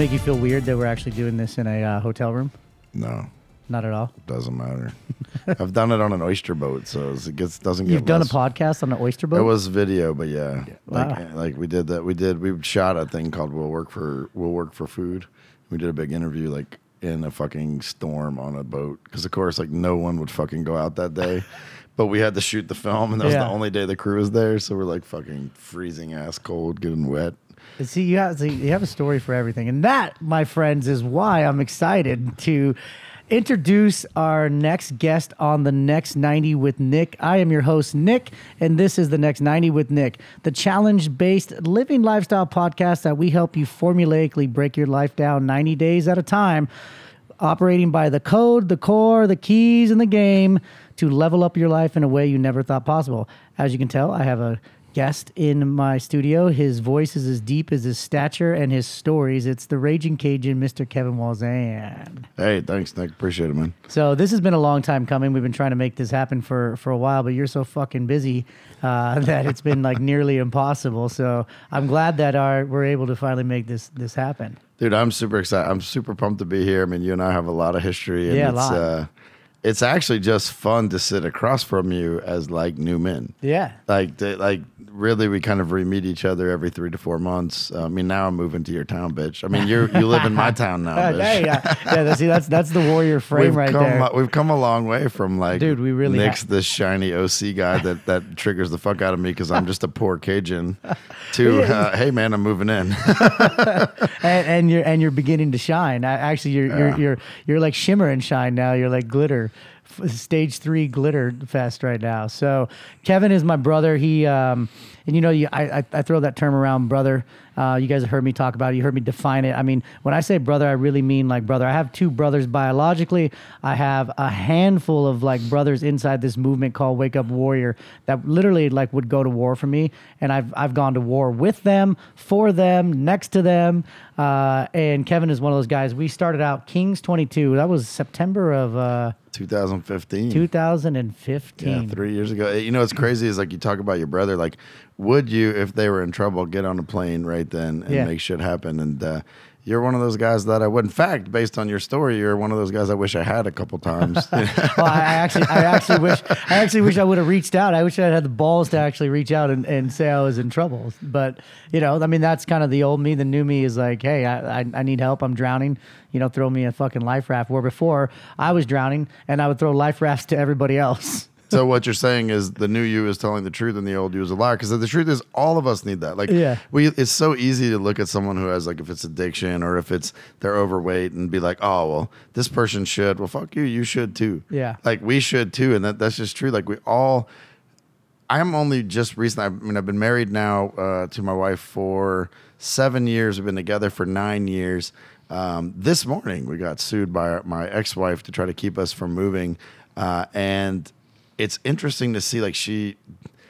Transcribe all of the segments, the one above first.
make you feel weird that we're actually doing this in a uh, hotel room? No, Not at all. doesn't matter. I've done it on an oyster boat, so it gets doesn't get. You've done a podcast on an oyster boat. It was video, but yeah, Wow. like like we did that. We did we shot a thing called "We'll Work for We'll Work for Food." We did a big interview like in a fucking storm on a boat because of course like no one would fucking go out that day. But we had to shoot the film, and that was Yeah. the only day the crew was there. So we're like fucking freezing ass cold, getting wet. See, you have, see, you have a story for everything. And that, my friends, is why I'm excited to introduce our next guest on the Next 90 with Nick. I am your host, Nick, and this is the Next 90 with Nick, the challenge based living lifestyle podcast that we help you formulaically break your life down 90 days at a time, operating by the code, the core, the keys, and the game to level up your life in a way you never thought possible. As you can tell, I have a guest in my studio. His voice is as deep as his stature and his stories. It's the Raging Cajun, Mr. Kevin Voisin. Hey, thanks, Nick. Appreciate it, man. So this has been a long time coming. We've been trying to make this happen for for a while, but you're so fucking busy uh, that it's been like nearly impossible. So I'm glad that our we're able to finally make this this happen. Dude, I'm super excited. I'm super pumped to be here. I mean, you and I have a lot of history, and Yeah, a it's lot. uh, it's actually just fun to sit across from you as like new men. Yeah. like like really we kind of re-meet each other every three to four months Uh, i mean now i'm moving to your town bitch i mean you you live in my town now Uh, bitch. there you go. Yeah, that's, see, that's that's the warrior frame we've right come there. we've come a long way from like Dude, we really Nick's have. this shiny OC guy that that triggers the fuck out of me because I'm just a poor Cajun. To uh, hey man, I'm moving in. and, and you're and you're beginning to shine. Actually, you're you're you're you're like shimmer and shine now. You're like glitter, stage three glitter fest right now. So Kevin is my brother. He um, and you know I I, I throw that term around, brother. Uh, you guys have heard me talk about it. You heard me define it. I mean, when I say brother, I really mean like brother. I have two brothers biologically. I have a handful of like brothers inside this movement called Wake Up Warrior that literally like would go to war for me, and I've I've gone to war with them, for them, next to them. Uh, and Kevin is one of those guys. We started out Kings 22. That was September of uh, 2015. 2015. Yeah, three years ago. You know, what's crazy is like you talk about your brother. Like, would you, if they were in trouble, get on a plane right then and Yeah. make shit happen? And uh, you're one of those guys that I would. In fact, based on your story, you're one of those guys I wish I had a couple times. well, I actually, I actually wish, I actually wish I would have reached out. I wish I had the balls to actually reach out and, and say I was in trouble. But you know, I mean, that's kind of the old me. The new me is like, hey, I, I, I need help. I'm drowning. You know, throw me a fucking life raft. Where before I was drowning and I would throw life rafts to everybody else. So what you're saying is the new you is telling the truth and the old you is a liar. Because the truth is, all of us need that. Like, Yeah. we. It's so easy to look at someone who has like if it's addiction or if it's they're overweight and be like, oh well, this person should. Well, fuck you. You should too. Yeah. Like we should too, and that that's just true. Like we all. I'm only just recently. I mean, I've been married now uh, to my wife for seven years. We've been together for nine years. Um, this morning, we got sued by my ex-wife to try to keep us from moving, uh, and it's interesting to see like she,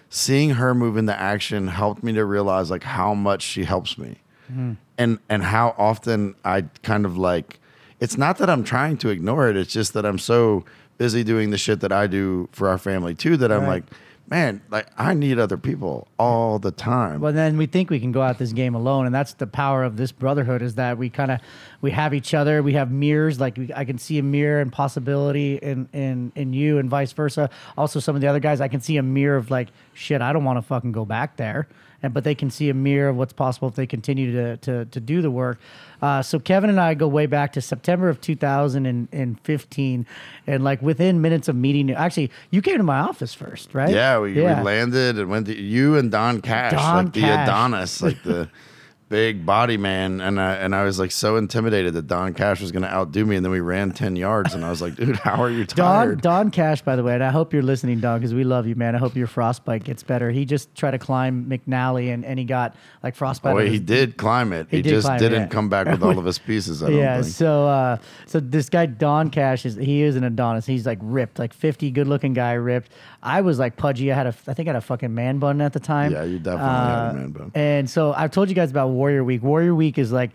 seeing her move into action helped me to realize like how much she helps me, mm-hmm. and and how often I kind of like. It's not that I'm trying to ignore it. It's just that I'm so busy doing the shit that I do for our family too that I'm like, man, like I need other people all the time. Well, then we think we can go out this game alone, and that's the power of this brotherhood. Is that we kind of we have each other. We have mirrors. Like we, I can see a mirror and possibility in in in you, and vice versa. Also, some of the other guys, I can see a mirror of like, shit, I don't want to fucking go back there. And but they can see a mirror of what's possible if they continue to to, to do the work. Uh, so Kevin and I go way back to September of 2015, and like within minutes of meeting, actually, you came to my office first, right? yeah, we, we landed and went to you and Don Cash, Don like the Adonis, like the big body man, and I and I was like so intimidated that Don Cash was going to outdo me, and then we ran ten yards, and I was like, dude, how are you tired? Don Don Cash, by the way, and I hope you're listening, Don, because we love you, man. I hope your frostbite gets better. He just tried to climb McNally and, and he got like frostbite. Oh, he his- did climb it. He He, did just didn't yeah. come back with all of his pieces. I don't Yeah, think. so uh, so this guy Don Cash is he is an Adonis. He's like ripped, like fifty, good looking guy, ripped. I was like pudgy. I had a I think I had a fucking man bun at the time. Yeah, you definitely had a Uh, man bun. And so I've told you guys about Warrior Week. Warrior Week is like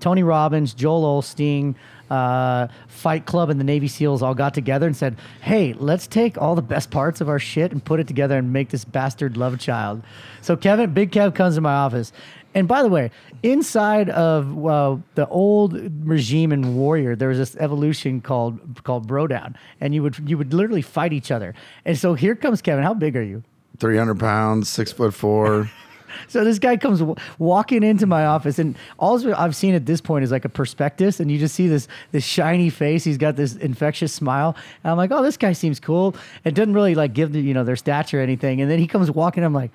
Tony Robbins, Joel Osteen, uh, Fight Club and the Navy SEALs all got together and said, "Hey, let's take all the best parts of our shit and put it together and make this bastard love child." So Kevin, Big Kev, comes to my office, and by the way, inside of uh, the old regime in Warrior, there was this evolution called called Bro Down, and you would you would literally fight each other. And so here comes Kevin. How big are you? 300 pounds, six foot four. So this guy comes w- walking into my office, and all I've seen at this point is like a prospectus, and you just see this this shiny face. He's got this infectious smile, and I'm like, oh, this guy seems cool. It doesn't really like give the, you know their stature or anything, and then he comes walking. I'm like,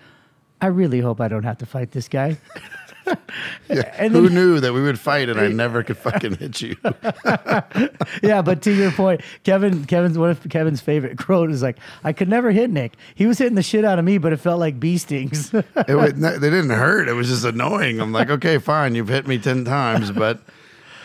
I really hope I don't have to fight this guy. Yeah. And Who knew that we would fight and I never could fucking hit you? yeah, but to your point, Kevin, Kevin's one of Kevin's favorite quote is like, "I could never hit Nick. He was hitting the shit out of me, but it felt like bee stings." it was, they didn't hurt. It was just annoying. I'm like, okay, fine, you've hit me ten times, but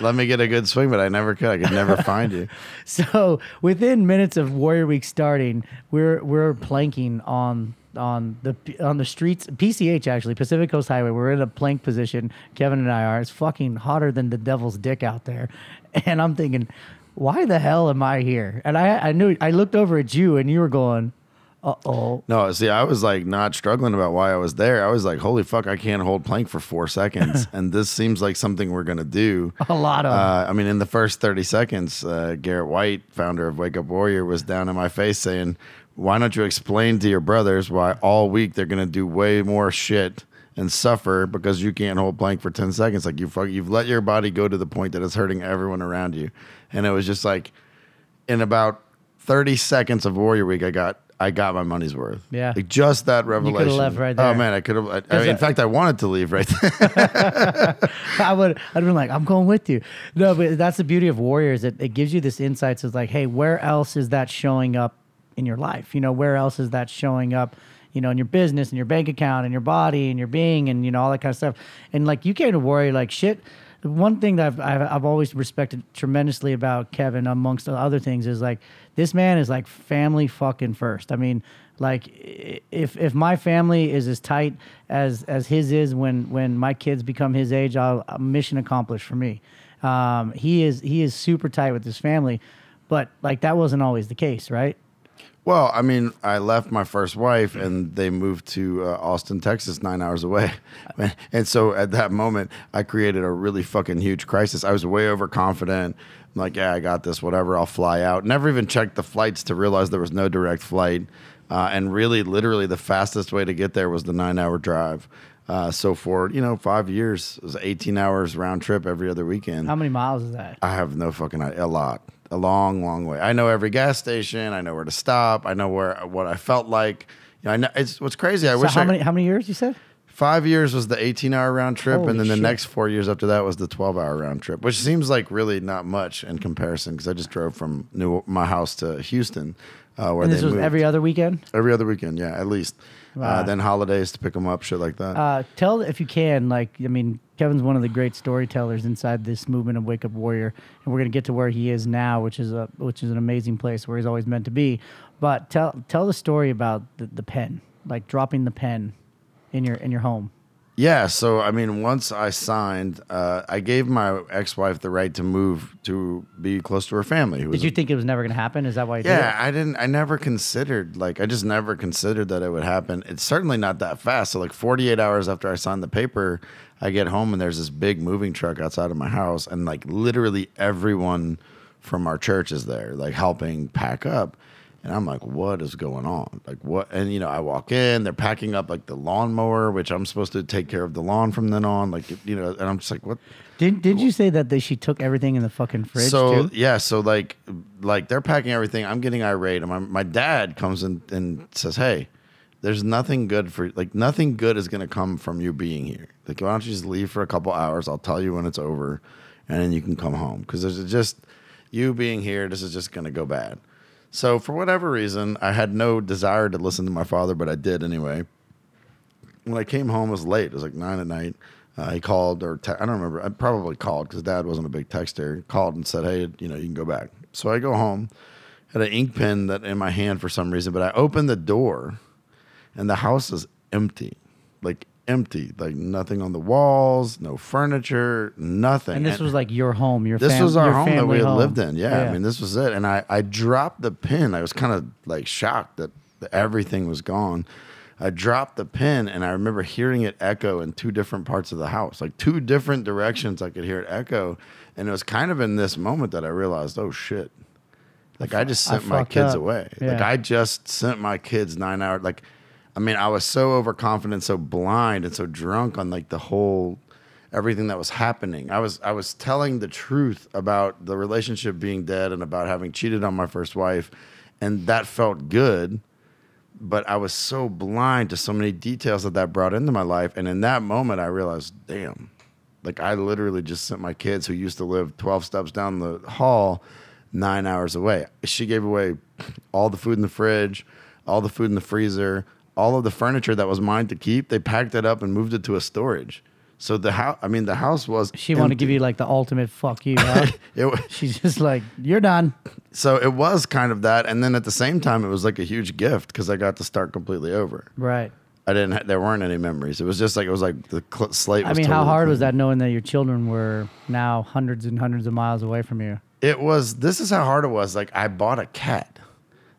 let me get a good swing, but I never could. I could never find you. So within minutes of Warrior Week starting, we're we're planking on on the on the streets, PCH actually, Pacific Coast Highway. We're in a plank position. Kevin and I are. It's fucking hotter than the devil's dick out there, and I'm thinking, why the hell am I here? And I I knew I looked over at you, and you were going. Uh oh. No, see, I was like not struggling about why I was there. I was like, holy fuck, I can't hold plank for four seconds. and this seems like something we're going to do. A lot of. Uh, I mean, in the first 30 seconds, uh, Garrett White, founder of Wake Up Warrior, was down in my face saying, why don't you explain to your brothers why all week they're going to do way more shit and suffer because you can't hold plank for 10 seconds like you fuck, you've let your body go to the point that it's hurting everyone around you and it was just like in about 30 seconds of warrior week i got I got my money's worth. Yeah, like just that revelation. You could have left right oh, there. Oh man, I could have. I mean, in fact, I wanted to leave right there. I would. I'd been like, I'm going with you. No, but that's the beauty of Warriors. It, it gives you this insights. It's like, hey, where else is that showing up in your life? You know, where else is that showing up? You know, in your business and your bank account and your body and your being and you know all that kind of stuff. And like you came to worry like shit. One thing that I've, I've, I've always respected tremendously about Kevin, amongst other things, is like this man is like family fucking first. I mean, like if if my family is as tight as as his is when when my kids become his age, I'll mission accomplished for me. Um, he is he is super tight with his family, but like that wasn't always the case, right? Well, I mean, I left my first wife and they moved to uh, Austin, Texas, nine hours away. and so at that moment, I created a really fucking huge crisis. I was way overconfident. I'm like, yeah, I got this, whatever, I'll fly out. Never even checked the flights to realize there was no direct flight. Uh, and really, literally, the fastest way to get there was the nine hour drive. Uh, so for you know five years, it was 18 hours round trip every other weekend. How many miles is that? I have no fucking idea. A lot a long, long way. I know every gas station. I know where to stop. I know where what I felt like. You know, I know it's what's crazy. I so wish. How I, many how many years you said? Five years was the 18 hour round trip, Holy and then the shit. next four years after that was the 12 hour round trip, which seems like really not much in comparison because I just drove from New, my house to Houston. Uh, where And this was moved. every other weekend. every other weekend, yeah, at least. Uh, then holidays to pick them up, shit like that. Uh, tell if you can, like, I mean, Kevin's one of the great storytellers inside this movement of Wake Up Warrior, and we're gonna get to where he is now, which is a which is an amazing place where he's always meant to be. But tell tell the story about the, the pen, like dropping the pen in your in your home. Yeah, so I mean, once I signed, uh, I gave my ex-wife the right to move to be close to her family. Did you think it was never gonna happen? Is that why you did Yeah, it? I didn't. I never considered like I just never considered that it would happen. It's certainly not that fast. So like 48 hours after I signed the paper, I get home and there's this big moving truck outside of my house, and like literally everyone from our church is there, like helping pack up. And I'm like, what is going on? Like what? And you know, I walk in, they're packing up like the lawnmower, which I'm supposed to take care of the lawn from then on. Like you know, and I'm just like, what? Did Did you say that they, she took everything in the fucking fridge so too? yeah, so like like they're packing everything. I'm getting irate, and my my dad comes in and says, "Hey, there's nothing good for like nothing good is gonna come from you being here. Like why don't you just leave for a couple hours? I'll tell you when it's over, and then you can come home because there's just you being here. This is just gonna go bad." So for whatever reason, I had no desire to listen to my father, but I did anyway. When I came home, it was late. It was like nine at night. Uh, he called, or te- I don't remember. I probably called because Dad wasn't a big texter. Called and said, "Hey, you know, you can go back." So I go home, had an ink pen that in my hand for some reason, but I opened the door, and the house is empty, like empty, like nothing on the walls, no furniture, nothing. And this was like your home, your this fam- was our home that we had home. lived in. Yeah, I mean, this was it. And I, I dropped the pin. I was kind of like shocked that, everything was gone. I dropped the pin, and I remember hearing it echo in two different parts of the house, like two different directions. I could hear it echo, and it was kind of in this moment that I realized, oh shit, like I just I sent my kids up. away. Like I just sent my kids nine hours. Like, I mean, I was so overconfident, so blind, and so drunk on like the whole everything that was happening. I was I was telling the truth about the relationship being dead and about having cheated on my first wife, and that felt good. But I was so blind to so many details that that brought into my life, and in that moment, I realized, damn, like I literally just sent my kids who used to live twelve steps down the hall, nine hours away. She gave away all the food in the fridge, all the food in the freezer, all of the furniture that was mine to keep. They packed it up and moved it to a storage. So the house, I mean, the house was. She wanted to give you like the ultimate fuck you. Huh? It, She's just like, you're done. so it was kind of that, and then at the same time, it was like a huge gift because I got to start completely over. Right. I didn't. Ha- there weren't any memories. It was just like it was like the cl- slate. I mean, how totally hard was that knowing that your children were now hundreds and hundreds of miles away from you? It was. This is how hard it was. Like I bought a cat.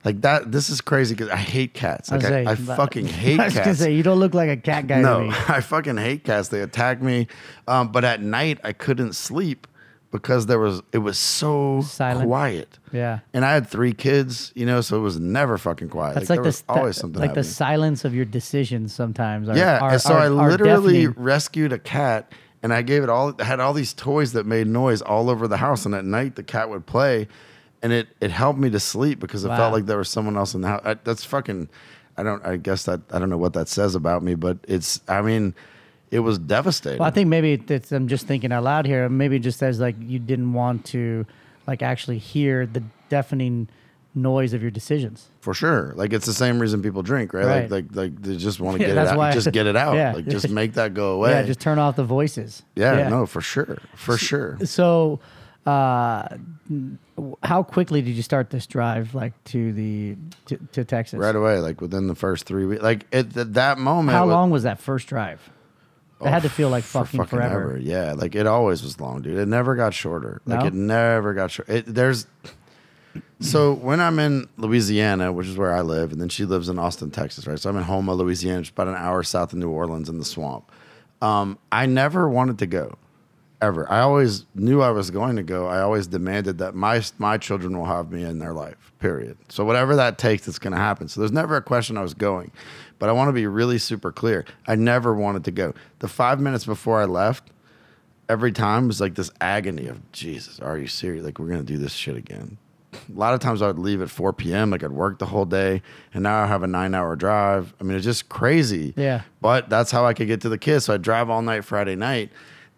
Like that. This is crazy because I hate cats. Like I, saying, I but- fucking hate I was gonna cats. say you don't look like a cat guy to no, me. I fucking hate cats. They attack me. Um, but at night I couldn't sleep because there was. It was so Silent. quiet. Yeah. And I had three kids, you know, so it was never fucking quiet. That's like, like, there the was always something like the silence of your decisions sometimes. Are, yeah, are, and so are- I literally rescued a cat, and I gave it all. Had all these toys that made noise all over the house, and at night the cat would play, and it it helped me to sleep because it Wow. felt like there was someone else in the house. I, that's fucking. I don't. I guess that I don't know what that says about me, but it's. I mean, it was devastating. Well, I think maybe it's, I'm just thinking out loud here. Maybe it just says like you didn't want to, like actually hear the deafening noise of your decisions. for sure. Like it's the same reason people drink, right? Right. Like like like they just want to Yeah, get it that's out. why- just get it out. Yeah. Like just make that go away. Yeah, just turn off the voices. yeah, no, for sure, for sure. So, uh, how quickly did you start this drive, like to the to, to Texas? Right away, like within the first three weeks, like at th- that moment. How wa- long was that first drive? It had to feel like for fucking, forever. ever. Yeah, like it always was long, dude. It never got shorter. Like No? it never got short. It, there's so when I'm in Louisiana, which is where I live, and then she lives in Austin, Texas, right? So I'm in Houma, Louisiana, just about an hour south of New Orleans in the swamp. Um, I never wanted to go, ever. I always knew I was going to go. I always demanded that my my children will have me in their life. Period. So whatever that takes, it's going to happen. So there's never a question I was going, but I want to be really super clear. I never wanted to go. The five minutes before I left, every time was like this agony of Jesus. Are you serious? Like we're going to do this shit again. A lot of times I would leave at 4 p.m. Like I'd work the whole day, and now I have a nine-hour drive. I mean, it's just crazy. Yeah. But that's how I could get to the kids. So I drive all night Friday night.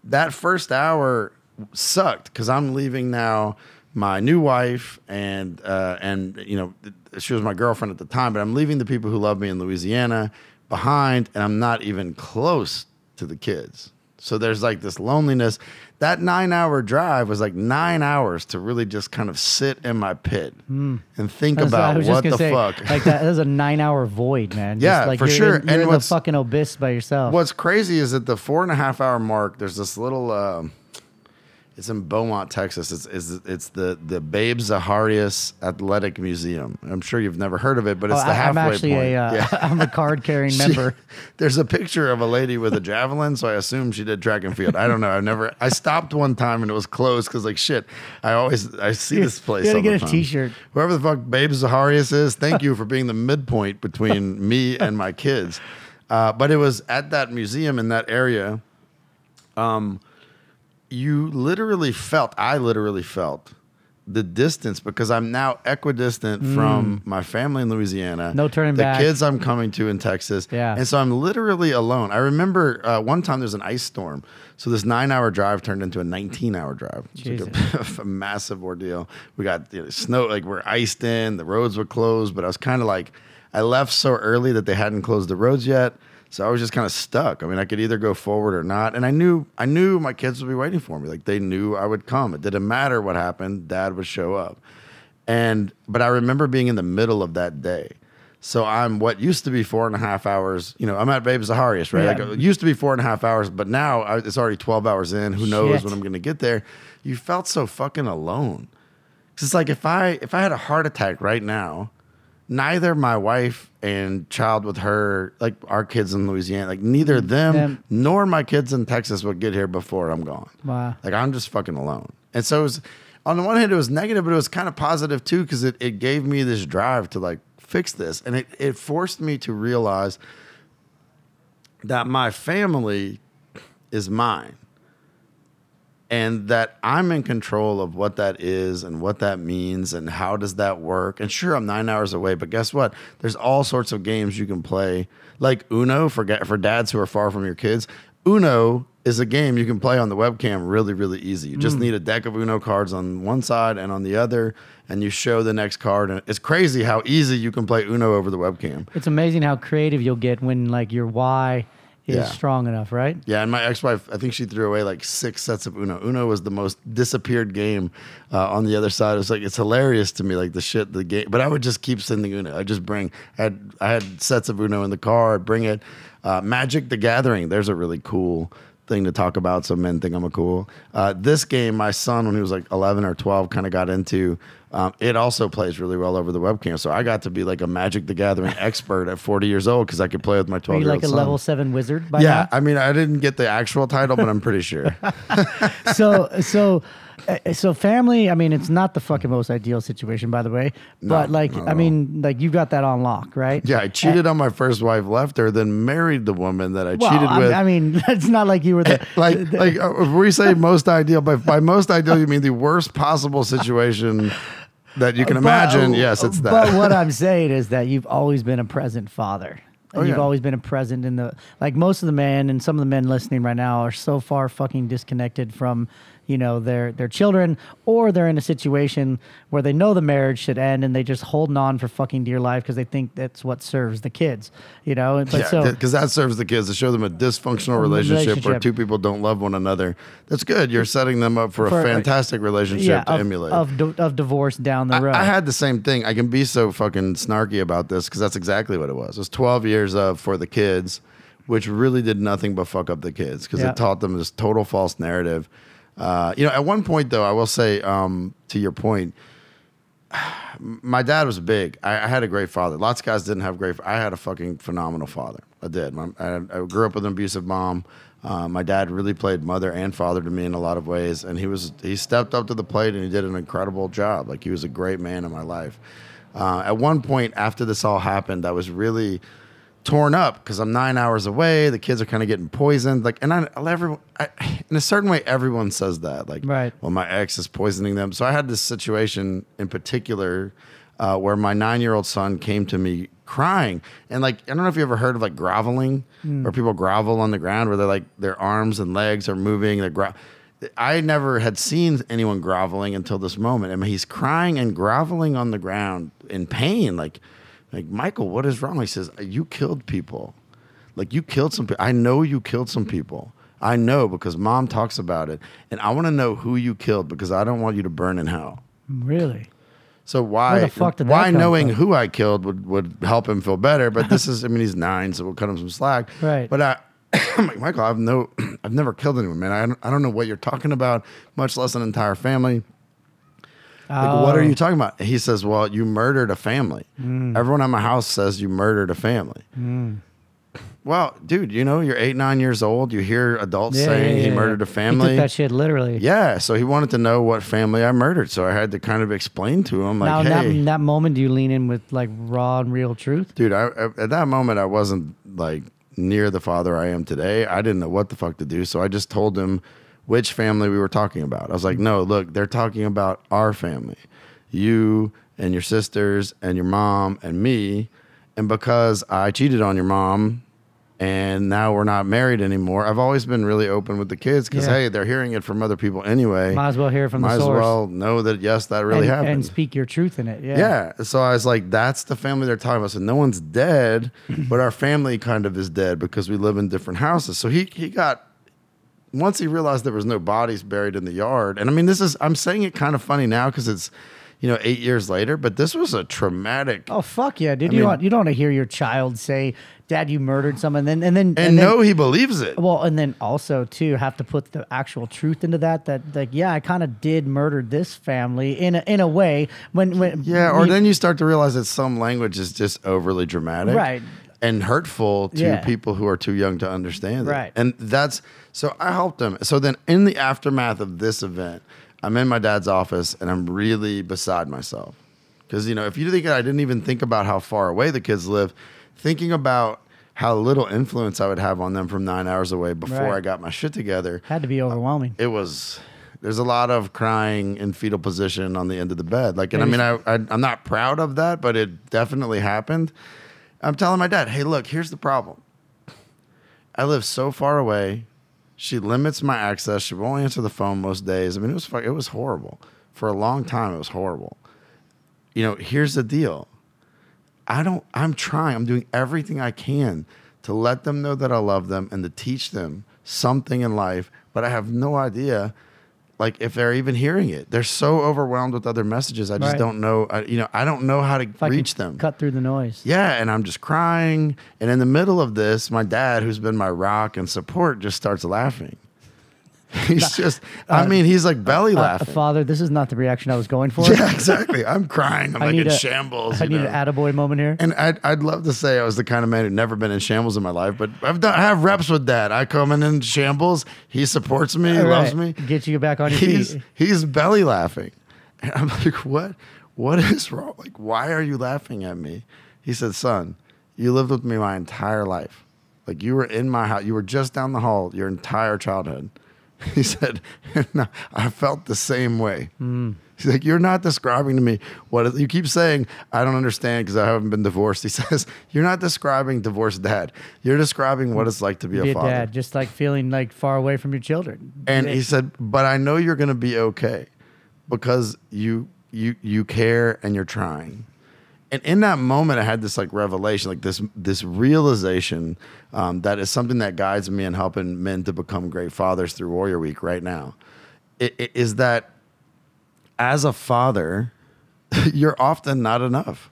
That first hour sucked because I'm leaving now my new wife and uh, and you know she was my girlfriend at the time, but I'm leaving the people who love me in Louisiana behind, and I'm not even close to the kids. So there's like this loneliness. That nine hour drive was like nine hours to really just kind of sit in my pit and think That's- about just what gonna the say, fuck. Like that, was a nine-hour void, man. Just Yeah, like for you're sure. In, you're And in the fucking abyss by yourself. What's crazy is at the four and a half hour mark, there's this little. Uh, it's in Beaumont, Texas. It's it's, it's the the Babe Zaharias Athletic Museum. I'm sure you've never heard of it, but it's Oh, the I, halfway I'm actually point. a uh, yeah. I'm a card-carrying member. There's a picture of a lady with a javelin, so I assume she did track and field. I don't know. I've never. I stopped one time and it was closed because like shit. I always I see this place. You gotta get a time. T-shirt. Whoever the fuck Babe Zaharias is, thank you for being the midpoint between me and my kids. Uh, but it was at that museum in that area. Um, you literally felt. I literally felt the distance because I'm now equidistant from my family in Louisiana. Mm. No turning the back. kids I'm coming to in Texas. Yeah. And so I'm literally alone. I remember uh, one time there's an ice storm. So this nine hour drive turned into a 19 hour drive. Like a, a massive ordeal. We got you know, snow, like we're iced in, the roads were closed, but I was kind of like, I left so early that they hadn't closed the roads yet. So I was just kind of stuck. I mean, I could either go forward or not. And I knew, I knew my kids would be waiting for me. Like they knew I would come. It didn't matter what happened. Dad would show up. And, but I remember being in the middle of that day. So I'm what used to be four and a half hours. You know, I'm at Babe Zaharias, right? Yeah. Like it used to be four and a half hours, but now I, it's already 12 hours in. Who knows Shit. when I'm going to get there? You felt so fucking alone. Cause it's like if I if I had a heart attack right now, neither my wife and child with her, like our kids in Louisiana, like neither them Them. nor my kids in Texas would get here before I'm gone. Wow. Like I'm just fucking alone. And so it was on the one hand it was negative, but it was kind of positive too, because it, it gave me this drive to like fix this. And it, it forced me to realize that my family is mine. And that I'm in control of what that is and what that means and how does that work. And sure, I'm nine hours away, but guess what? There's all sorts of games you can play, like Uno for for dads who are far from your kids. Uno is a game you can play on the webcam really, really easy. You just mm. need a deck of Uno cards on one side and on the other, and you show the next card. And it's crazy how easy you can play Uno over the webcam. It's amazing how creative you'll get when like your why is Yeah. strong enough, right? Yeah, and my ex-wife, I think she threw away like six sets of Uno. Uno was the most disappeared game uh, on the other side. It's like it's hilarious to me, like the shit, the game. But I would just keep sending Uno. I just bring. I had I had sets of Uno in the car. I'd bring it. Uh, Magic the Gathering. There's a really cool thing to talk about. So men think I'm a cool. Uh, this game, my son, when he was like 11 or 12, kind of got into. Um, it also plays really well over the webcam. So I got to be like a Magic the Gathering expert at 40 years old because I could play with my Are 12 you year like a son. level seven wizard by Yeah, I mean, I didn't get the actual title, but I'm pretty sure. So so uh, so family. I mean, it's not the fucking most ideal situation, by the way. But No, like, I mean, like you've got that on lock, right? Yeah, I cheated on my first wife, left her, then married the woman that I Well, cheated I, with. I mean, it's not like you were the like, like uh, if we say most ideal, by by most ideal, you mean the worst possible situation that you can imagine. But- yes, it's that. But what I'm saying is that you've always been a present father. And Oh, you've yeah. always been a present in the like most of the men and some of the men listening right now are so far fucking disconnected from you know their their children or they're in a situation where they know the marriage should end and they just holding on for fucking dear life because they think that's what serves the kids you know but yeah, so because that serves the kids to show them a dysfunctional relationship, where two people don't love one another. That's good. You're setting them up for, For a fantastic relationship yeah to of, emulate. of, of divorce down the road I, I had the same thing. I can be so fucking snarky about this because that's exactly what it was. It was 12 years of for the kids, which really did nothing but fuck up the kids because Yeah. it taught them this total false narrative. Uh, you know, at one point though, I will say um, to your point, my dad was big. I, I had a great father. Lots of guys didn't have great. I had a fucking phenomenal father. I did. I, I grew up with an abusive mom. Uh, my dad really played mother and father to me in a lot of ways, and he was he stepped up to the plate and he did an incredible job. Like he was a great man in my life. Uh, at one point after this all happened, I was really torn up because I'm nine hours away. The kids are kind of getting poisoned. Like, and I, everyone, I, in a certain way, everyone says that. Like, Right. well, my ex is poisoning them. So I had this situation in particular uh, where my nine year old son came to me crying. And like, I don't know if you ever heard of like groveling, where people grovel on the ground, where they're like, their arms and legs are moving. They're gro- I never had seen anyone groveling until this moment. I mean, he's crying and groveling on the ground in pain. Like, like Michael, what is wrong? He says, You killed people. Like you killed some people. I know you killed some people. I know because mom talks about it. And I want to know who you killed because I don't want you to burn in hell. really So why the fuck did that why knowing from? who I killed would, would help him feel better. But this is I mean he's nine, so we'll cut him some slack. Right. But I I'm like, Michael, I've no I've never killed anyone, man. I don't, I don't know what you're talking about, much less an entire family. Like, what are Oh. you talking about? He says, Well, you murdered a family. Mm. Everyone at my house says you murdered a family. Well, dude, you know, you're eight, nine years old. You hear adults Yeah, saying yeah, he murdered yeah. a family. That shit literally. yeah, so he wanted to know what family I murdered. So I had to kind of explain to him, like, now, in that, hey, in that moment, do you lean in with like raw and real truth? dude, I- at that moment, I wasn't like near the father I am today. I didn't know what the fuck to do. So I just told him which family we were talking about. I was like, no, look, they're talking about our family, you and your sisters and your mom and me. And because I cheated on your mom and now we're not married anymore, I've always been really open with the kids because, Yeah. hey, they're hearing it from other people anyway. Might as well hear it from Might the as source. well know that, yes, that really and, happened. and speak your truth in it. Yeah. Yeah. So I was like, that's the family they're talking about. So no one's dead, but our family kind of is dead because we live in different houses. So he he got once he realized there was no bodies buried in the yard. And I mean, this is I'm saying it kind of funny now because it's you know, eight years later. But this was a traumatic. Oh fuck yeah, dude! I you mean- want you don't want to hear your child say, "Dad, you murdered someone," and then and then and no, he believes it. Well, and then also too have to put the actual truth into that. That like, yeah, I kind of did murder this family in a, in a way. When when Yeah, or you- then you start to realize that some language is just overly dramatic, Right. and hurtful to Yeah. people who are too young to understand it. Right. and that's so I helped them. So then, in the aftermath of this event, I'm in my dad's office and I'm really beside myself because you know if you think I didn't even think about how far away the kids live, thinking about how little influence I would have on them from nine hours away before Right. I got my shit together had to be overwhelming. it was there's a lot of crying in fetal position on the end of the bed like and i mean I, I i'm not proud of that but it definitely happened i'm telling my dad hey look here's the problem i live so far away she limits my access. She won't answer the phone most days. I mean it was it was horrible. For a long time it was horrible. You know here's the deal. I don't, I'm trying, I'm doing everything I can to let them know that I love them and to teach them something in life, but I have no idea. Like if they're even hearing it, they're so overwhelmed with other messages. I just Right. don't know. I, you know, I don't know how to If reach them. cut through the noise. Yeah, and I'm just crying. And in the middle of this, my dad, who's been my rock and support, just starts laughing. He's just, I um, mean, he's like uh, belly uh, uh, laughing. Father, this is not the reaction I was going for. yeah, exactly. I'm crying. I'm I like need in a- shambles. I you need know? an attaboy moment here. And I'd, I'd love to say I was the kind of man who'd never been in shambles in my life, but I've done, I have reps with dad. I come in in shambles. He supports me. He All loves right, me. Get you back on your He's, feet. he's belly laughing. And I'm like, what? What is wrong? Like, why are you laughing at me? He said, son, you lived with me my entire life. Like, you were in my house. You were just down the hall your entire childhood. He said, "No, I felt the same way. Hmm. He's like, You're not describing to me what you keep saying, I don't understand because I haven't been divorced. He says, You're not describing divorced dad. You're describing what it's like to be, Be a a father. dad, just like feeling like far away from your children. And Yeah. he said, But I know you're gonna be okay because you you you care and you're trying. And in that moment, I had this like revelation, like this this realization um, that is something that guides me in helping men to become great fathers through Warrior Week right now. It, it is that as a father, you're often not enough.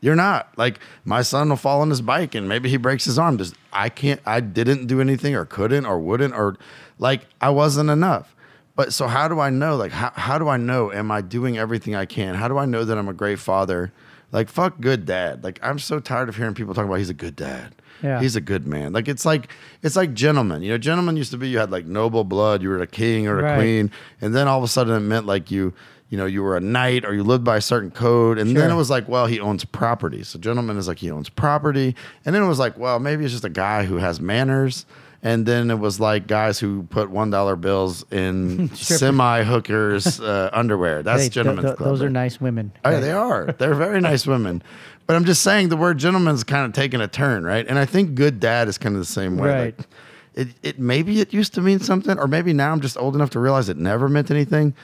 You're not like my son will fall on his bike and maybe he breaks his arm. Just I can't. I didn't do anything or couldn't or wouldn't or like I wasn't enough. But so how do I know? Like how how do I know? Am I doing everything I can? How do I know that I'm a great father? Like fuck good dad. Like I'm so tired of hearing people talk about he's a good dad. Yeah. He's a good man. Like it's like it's like gentlemen. You know, gentlemen used to be you had like noble blood. You were a king or a Right. queen, and then all of a sudden it meant like you you know you were a knight or you lived by a certain code, and then it was like well he owns property. So gentleman is like he owns property, and then it was like well maybe it's just a guy who has manners. And then it was like guys who put one dollar bills in semi hookers uh, underwear. That's Hey, gentlemen's th- club. Those are nice women. Oh, yeah, they are. They're very nice women. But I'm just saying the word gentleman's kind of taking a turn, right? And I think good dad is kind of the same way. Right. Like, it, it maybe it used to mean something, or maybe now I'm just old enough to realize it never meant anything.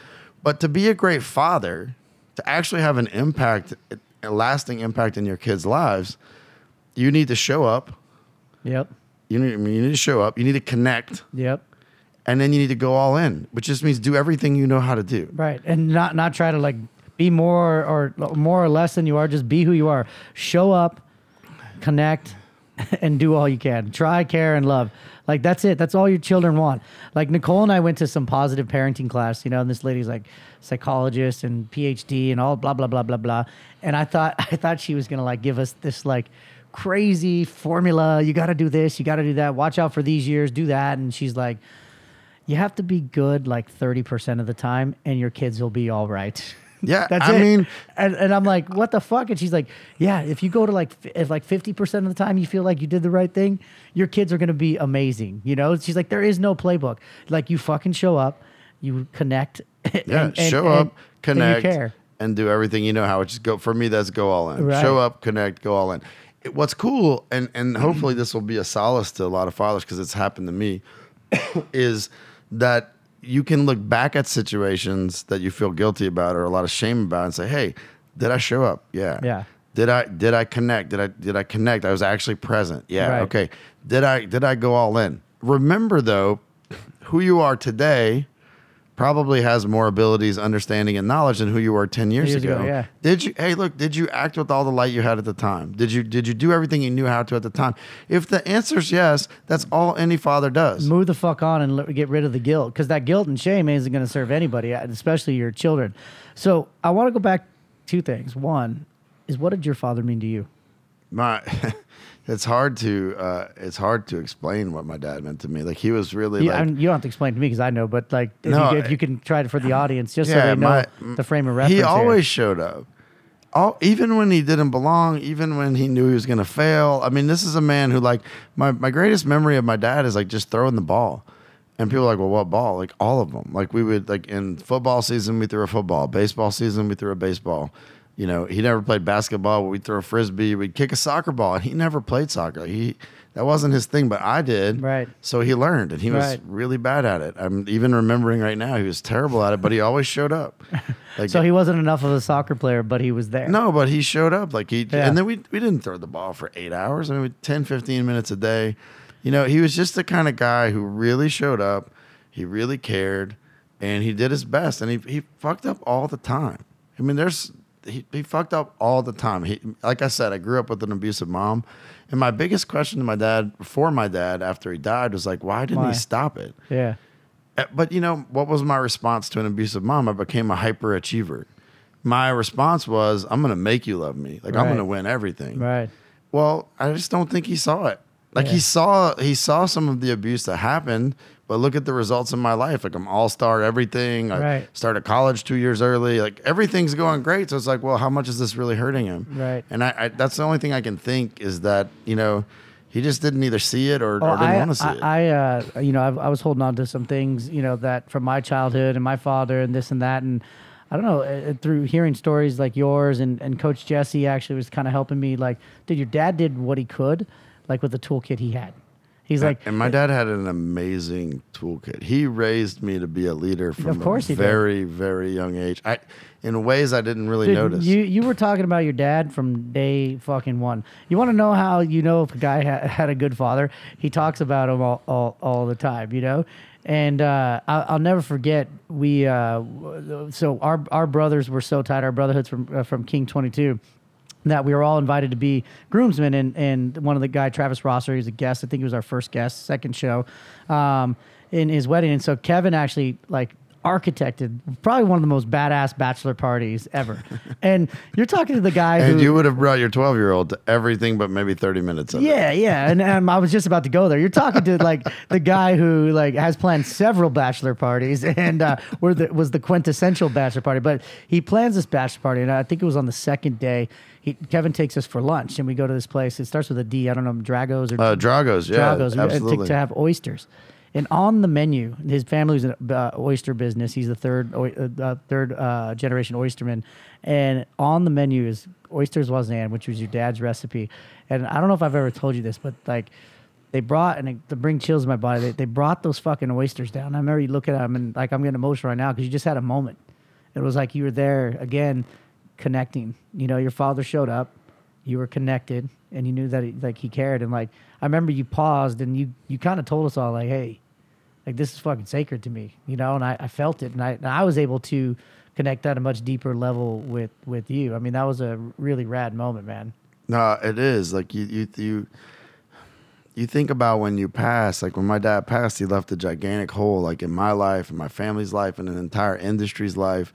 But to be a great father, to actually have an impact, a lasting impact in your kids' lives, you need to show up. Yep. You need, you need to show up. You need to connect, Yep. and then you need to go all in, which just means do everything you know how to do. Right. And not not try to like be more or more or less than you are. Just be who you are. Show up, connect, and do all you can. Try, care, and love. Like that's it. That's all your children want. Like Nicole and I went to some positive parenting class, you know, and this lady's like psychologist and PhD and all blah blah blah blah blah. And I thought I thought she was gonna like give us this like crazy formula. You got to do this. You got to do that. Watch out for these years. Do that. And she's like, you have to be good like 30% of the time and your kids will be all right. Yeah, That's I it. mean- and, and I'm like, what the fuck? And she's like, yeah, if you go to like, if like 50% of the time you feel like you did the right thing, your kids are going to be amazing. You know, she's like, there is no playbook. Like you fucking show up, you connect. Yeah, and- show and- up, connect, and do everything you know how. It's just go for me. That's go all in. Right. Show up, connect, go all in. It- what's cool, and and hopefully this will be a solace to a lot of fathers because it's happened to me, is that you can look back at situations that you feel guilty about or a lot of shame about and say, hey, did I show up? Yeah. Yeah. Did I did I connect? Did I did I connect? I was actually present. Yeah. Right. Okay. Did I did I go all in? Remember though, who you are today probably has more abilities, understanding, and knowledge than who you were ten years, Years ago, yeah. Did you? Hey, look, did you act with all the light you had at the time? Did you? Did you do everything you knew how to at the time? If the answer is yes, that's all any father does. Move the fuck on and let- get rid of the guilt because that guilt and shame isn't going to serve anybody, uh, especially your children. So I want to go back two things. One is what did your father mean to you? my it's hard to uh, it's hard to explain what my dad meant to me. Like he was really You, like you don't have to explain to me because I know, but like if, No, you, if you can try it for the audience, just so Yeah, they know my- the frame of reference. he here. always showed up. All, even when he didn't belong, even when he knew he was going to fail. I mean, this is a man who, like, my, my greatest memory of my dad is like just throwing the ball. And people are like, well, what ball? Like, all of them. Like, we would, like, in football season, we threw a football. Baseball season, we threw a baseball. You know, he never played basketball, we'd throw a frisbee. We'd kick a soccer ball. And he never played soccer. He, that wasn't his thing, but I did. Right. So he learned, and he was Right. really bad at it. I'm even remembering right now, he was terrible at it, but he always showed up. Like, So he wasn't enough of a soccer player, but he was there. no, but he showed up. Like he, Yeah. and then we we didn't throw the ball for eight hours. I mean, we- 10, 15 minutes a day. You know, he was just the kind of guy who really showed up. He really cared, and he did his best. And he he fucked up all the time. I mean, there's he, he fucked up all the time. He, like I said, I grew up with an abusive mom, and my biggest question to my dad before my dad after he died was like, why didn't Why? he stop it? Yeah. Uh, But you know, what was my response to an abusive mom? I became a hyperachiever. My response was, I'm going to make you love me. Like I'm Right. to win everything. Right. Well, I just don't think he saw it. Like Yeah. he saw he saw some of the abuse that happened, but look at the results in my life. Like I'm all star everything. I Right. started college two years early. Like everything's going great. So it's like, well, how much is this really hurting him? Right. And I, I that's the only thing I can think is that you know he just didn't either see it or, Oh, or didn't I, want to see I, it. I, uh, you know, I've, I was holding on to some things, you know, that from my childhood and my father and this and that, and I don't know, uh, through hearing stories like yours and, and Coach Jesse actually was kind of helping me. Like, dude, your dad did what he could, like with the toolkit he had. He's like, and my dad had an amazing toolkit. He raised me to be a leader from Of course a very, very young age. I, in ways I didn't really Dude, notice. You you were talking about your dad from day fucking one. You want to know how you know if a guy ha- had a good father? He talks about him all, all, all the time, you know. And uh, I'll, I'll never forget we. Uh, so our our brothers were so tight. Our brotherhoods from uh, from King Twenty Two. That we were all invited to be groomsmen, and, and one of the guy Travis Rosser, he was a guest. I think he was our first guest, second show, um, in his wedding. And so Kevin actually like architected probably one of the most badass bachelor parties ever. and you're talking to the guy and who you would have brought your 12 year old to everything but maybe 30 minutes of it. yeah, yeah, and um, I was just about to go there. You're talking to like the guy who like has planned several bachelor parties and uh, were the, was the quintessential bachelor party. But he plans this bachelor party, and I think it was on the second day. He, Kevin takes us for lunch, and we go to this place. It starts with a D. I don't know, Drago's or Uh, Drago's, yeah. Drago's uh, to, absolutely. to have oysters. And on the menu, his family's an uh, oyster business. He's the third uh, third uh, generation oysterman, and on the menu is oysters Voisin, which was your dad's recipe. And I don't know if I've ever told you this, but like they brought and it, to bring chills in my body, they, they brought those fucking oysters down. I remember you looking at them and like I'm getting emotional right now because you just had a moment. It was like you were there again, connecting. You know, your father showed up, you were connected, and you knew that he, like he cared. And like I remember you paused and you you kind of told us all like, hey, like this is fucking sacred to me, you know. And I, I felt it, and I and I was able to connect at a much deeper level with with you. I mean, that was a really rad moment, man. No, it is. Like you, you, you, you think about when you pass. Like when my dad passed, he left a gigantic hole, like in my life, and my family's life, and an entire industry's life.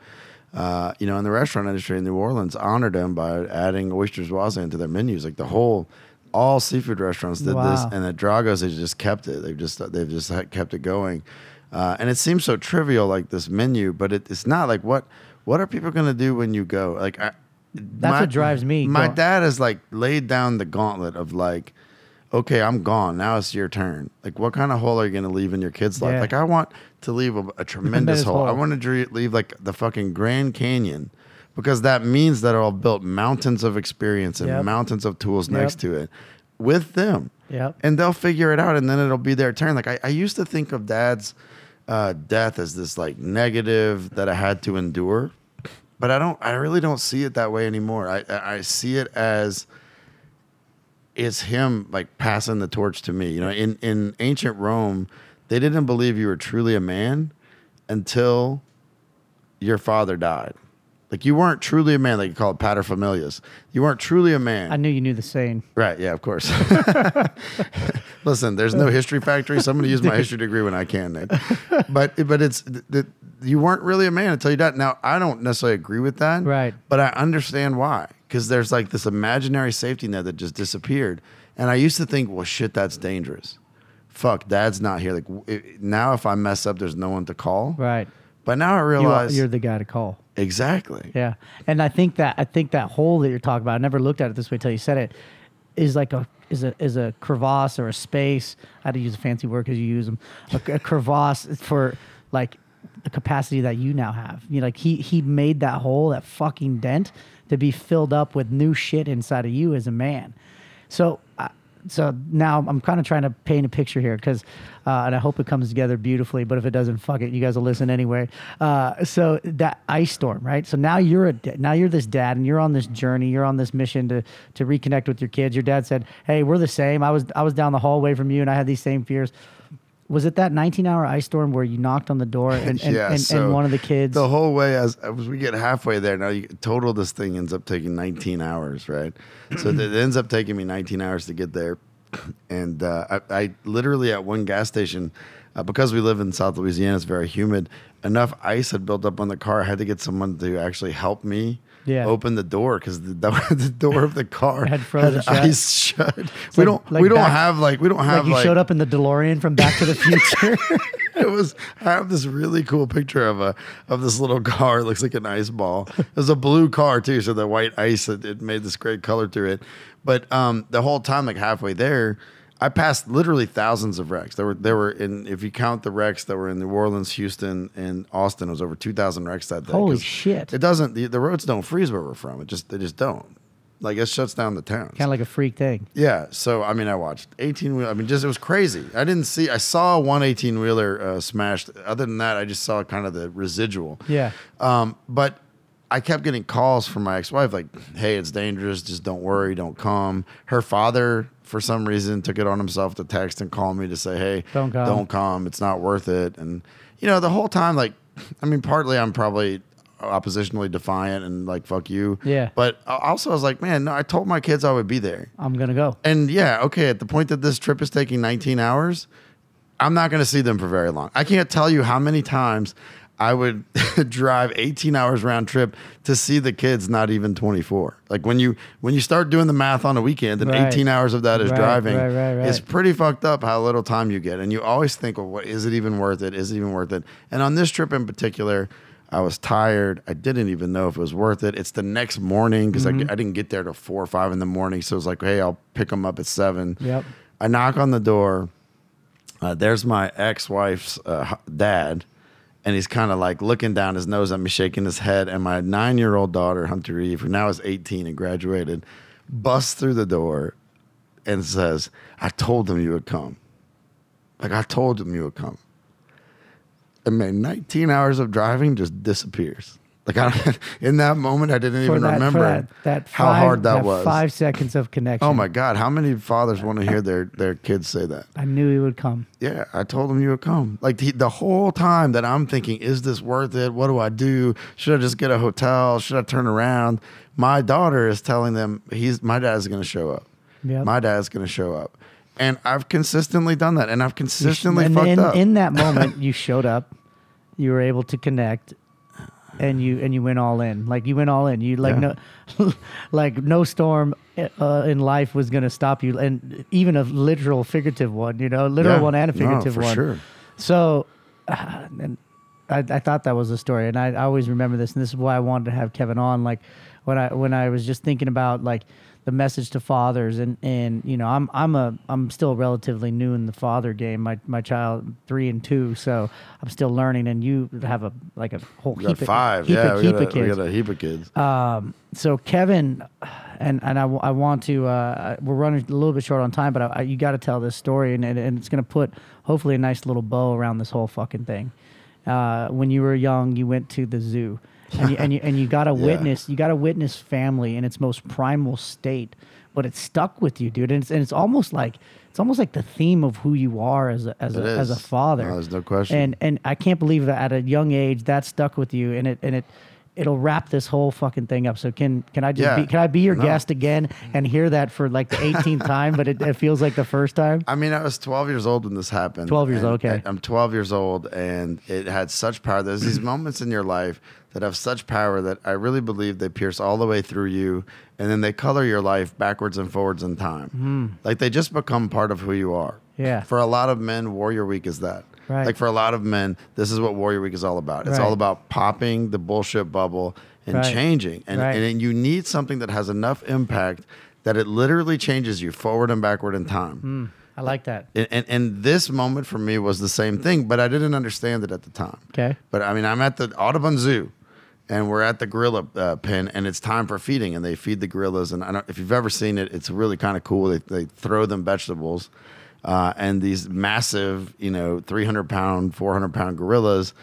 Uh, you know, in the restaurant industry in New Orleans, honored them by adding oysters Voisin into their menus. Like the whole, all seafood restaurants did Wow. this, and at Drago's, they just kept it. They've just they've just kept it going. Uh, and it seems so trivial, like this menu, but it, it's not. Like what what are people gonna do when you go? Like I, That's what drives me. My Go- dad has like laid down the gauntlet of like, okay, I'm gone. Now it's your turn. Like, what kind of hole are you going to leave in your kid's life? Yeah. Like, I want to leave a, a tremendous Tremendous hole. I hole. want to dre- leave like the fucking Grand Canyon because that means that I'll built mountains of experience and Yep. mountains of tools next to it with them. Yep. And they'll figure it out and then it'll be their turn. Like, I, I used to think of dad's uh, death as this like negative that I had to endure. But I don't. I really don't see it that way anymore. I I I see it as it's him like passing the torch to me. You know, in in ancient Rome, they didn't believe you were truly a man until your father died. Like you weren't truly a man. Like you call it paterfamilias. You weren't truly a man. I knew you knew the saying. Right. Yeah. Of course. Listen, there's no history factory, so I'm going to use my history degree when I can, Nick. But but it's that you weren't really a man until you died. Now I don't necessarily agree with that. Right. But I understand why because there's like this imaginary safety net that just disappeared. And I used to think, well, shit, that's dangerous. Fuck, dad's not here. Like it, now, if I mess up, there's no one to call. Right. But now I You are, realize you're the guy to call. exactly. Yeah, and I think that I think that hole that you're talking about, I never looked at it this way until you said it, is like a is a is a crevasse or a space. I had to use a fancy word because you use them. A, a crevasse for like the capacity that you now have. You know, like he he made that hole, that fucking dent, to be filled up with new shit inside of you as a man. So. So now I'm kind of trying to paint a picture here because, uh, and I hope it comes together beautifully. But if it doesn't, fuck it, you guys will listen anyway. Uh, so that ice storm, right? So now you're a now you're this dad, and you're on this journey. You're on this mission to to reconnect with your kids. Your dad said, "Hey, we're the same. I was I was down the hallway from you, and I had these same fears." Was it that 19 hour ice storm where you knocked on the door and, and, yeah, and, so and one of the kids? The whole way as as we get halfway there, now you, total this thing ends up taking 19 hours, right? So it ends up taking me 19 hours to get there, and uh, I, I literally at one gas station, uh, because we live in South Louisiana, it's very humid. Enough ice had built up on the car. I had to get someone to actually help me. Yeah. open the door because the, door- the door of the car Had frozen shut. ice shut. we like- don't like we don't back- have like we don't have like you showed up in the DeLorean from Back to the Future. it was I have this really cool picture of a of this little car. It looks like an ice ball. It was a blue car too, so the white ice it, it made this great color to it. But um, the whole time, like halfway there, I passed literally thousands of wrecks. There were there were in if you count the wrecks that were in New Orleans, Houston, and Austin, it was over two thousand wrecks that day. Holy 'Cause shit. It doesn't the, the roads don't freeze where we're from. It just they just don't. Like it shuts down the towns. kind of like a freak thing. Yeah. So I mean, I watched 18 wheel. I mean, just it was crazy. I didn't see. I saw one 18 wheeler uh, smashed. Other than that, I just saw kind of the residual. Yeah. Um, but I kept getting calls from my ex-wife like, "Hey, it's dangerous. Just don't worry. Don't come." Her father, for some reason, took it on himself to text and call me to say, "Hey, Don't come." Don't come. It's not worth it." And you know, the whole time, like, I mean, partly I'm probably oppositionally defiant and like, "Fuck you." Yeah. But also, I was like, "Man, no." I told my kids I would be there. I'm gonna go. And yeah, okay, at the point that this trip is taking 19 hours, I'm not going to see them for very long. I can't tell you how many times I would drive 18 hours round trip to see the kids not even 24. Like when you when you start doing the math on a weekend and Right. 18 hours of that is Right, driving, right, right, right. it's pretty fucked up how little time you get. And you always think, well, what is it even worth it? Is it even worth it? And on this trip in particular, I was tired. I didn't even know if it was worth it. It's the next morning because Mm-hmm. I, I didn't get there till four or five in the morning. So it was like, hey, I'll pick them up at seven. Yep. I knock on the door. Uh, there's my ex-wife's uh, dad, and he's kind of like looking down his nose at me, shaking his head. And my nine-year-old daughter, Hunter Eve, who now is 18 and graduated, busts through the door and says, "I told them you would come. Like I told them you would come." And man, 19 hours of driving just disappears. Like I in that moment, I didn't For even that, remember that, that how five- hard that, was. Five seconds of connection. Oh my God! How many fathers want to hear their their kids say that? I knew he would come. Yeah, I told him you would come. Like the, the whole time that I'm thinking, is this worth it? What do I do? Should I just get a hotel? Should I turn around? My daughter is telling them he's my dad's going to show up. Yep. My dad's going to show up, and I've consistently done that, and I've consistently and fucked in, up. in that moment, you showed up. You were able to connect, and you and you went all in. Like you went all in. You like Yeah. no, like no storm uh, in life was gonna stop you, and even a literal, figurative one. You know, literal Yeah. one and a No, figurative for one. sure. So, uh, and I, I thought that was a story, and I, I always remember this, and this is why I wanted to have Kevin on. Like when I when I was just thinking about like the message to fathers, and and you know I'm I'm a I'm still relatively new in the father game. My my child three and two, so I'm still learning. And you have a like a whole we heap five. of, heap yeah, of, we, heap got of a, we got a heap of kids. Um, so Kevin, and and I, I want to uh, we're running a little bit short on time, but I, I, you got to tell this story, and, and and it's gonna put hopefully a nice little bow around this whole fucking thing. Uh, when you were young, you went to the zoo, and you and you, and you got to Yeah. witness you got to witness family in its most primal state but it stuck with you, dude. And it's, and it's almost like it's almost like the theme of who you are as a as It a, as a father. No, there's no question. And and I can't believe that at a young age that stuck with you, and it and it. It'll wrap this whole fucking thing up. So can can I just Yeah. be, can I be your No. guest again and hear that for like the 18th time, but it, it feels like the first time? I mean, I was 12 years old when this happened. 12 years old, okay. I'm 12 years old, and it had such power. There's these moments in your life that have such power that I really believe they pierce all the way through you, and then they color your life backwards and forwards in time. Hmm. Like they just become part of who you are. Yeah. For a lot of men, Warrior Week is that. Right. Like for a lot of men, this is what Warrior Week is all about. It's Right. all about popping the bullshit bubble and Right. changing. And, Right. and you need something that has enough impact that it literally changes you forward and backward in time. Hmm. I like that. And, and, and this moment for me was the same thing, but I didn't understand it at the time. Okay. But I mean, I'm at the Audubon Zoo, and we're at the gorilla uh, pen, and it's time for feeding, and they feed the gorillas. And I don't, if you've ever seen it, it's really kind of cool. They, they throw them vegetables, uh, and these massive, you know, 300 pound, 400 pound gorillas,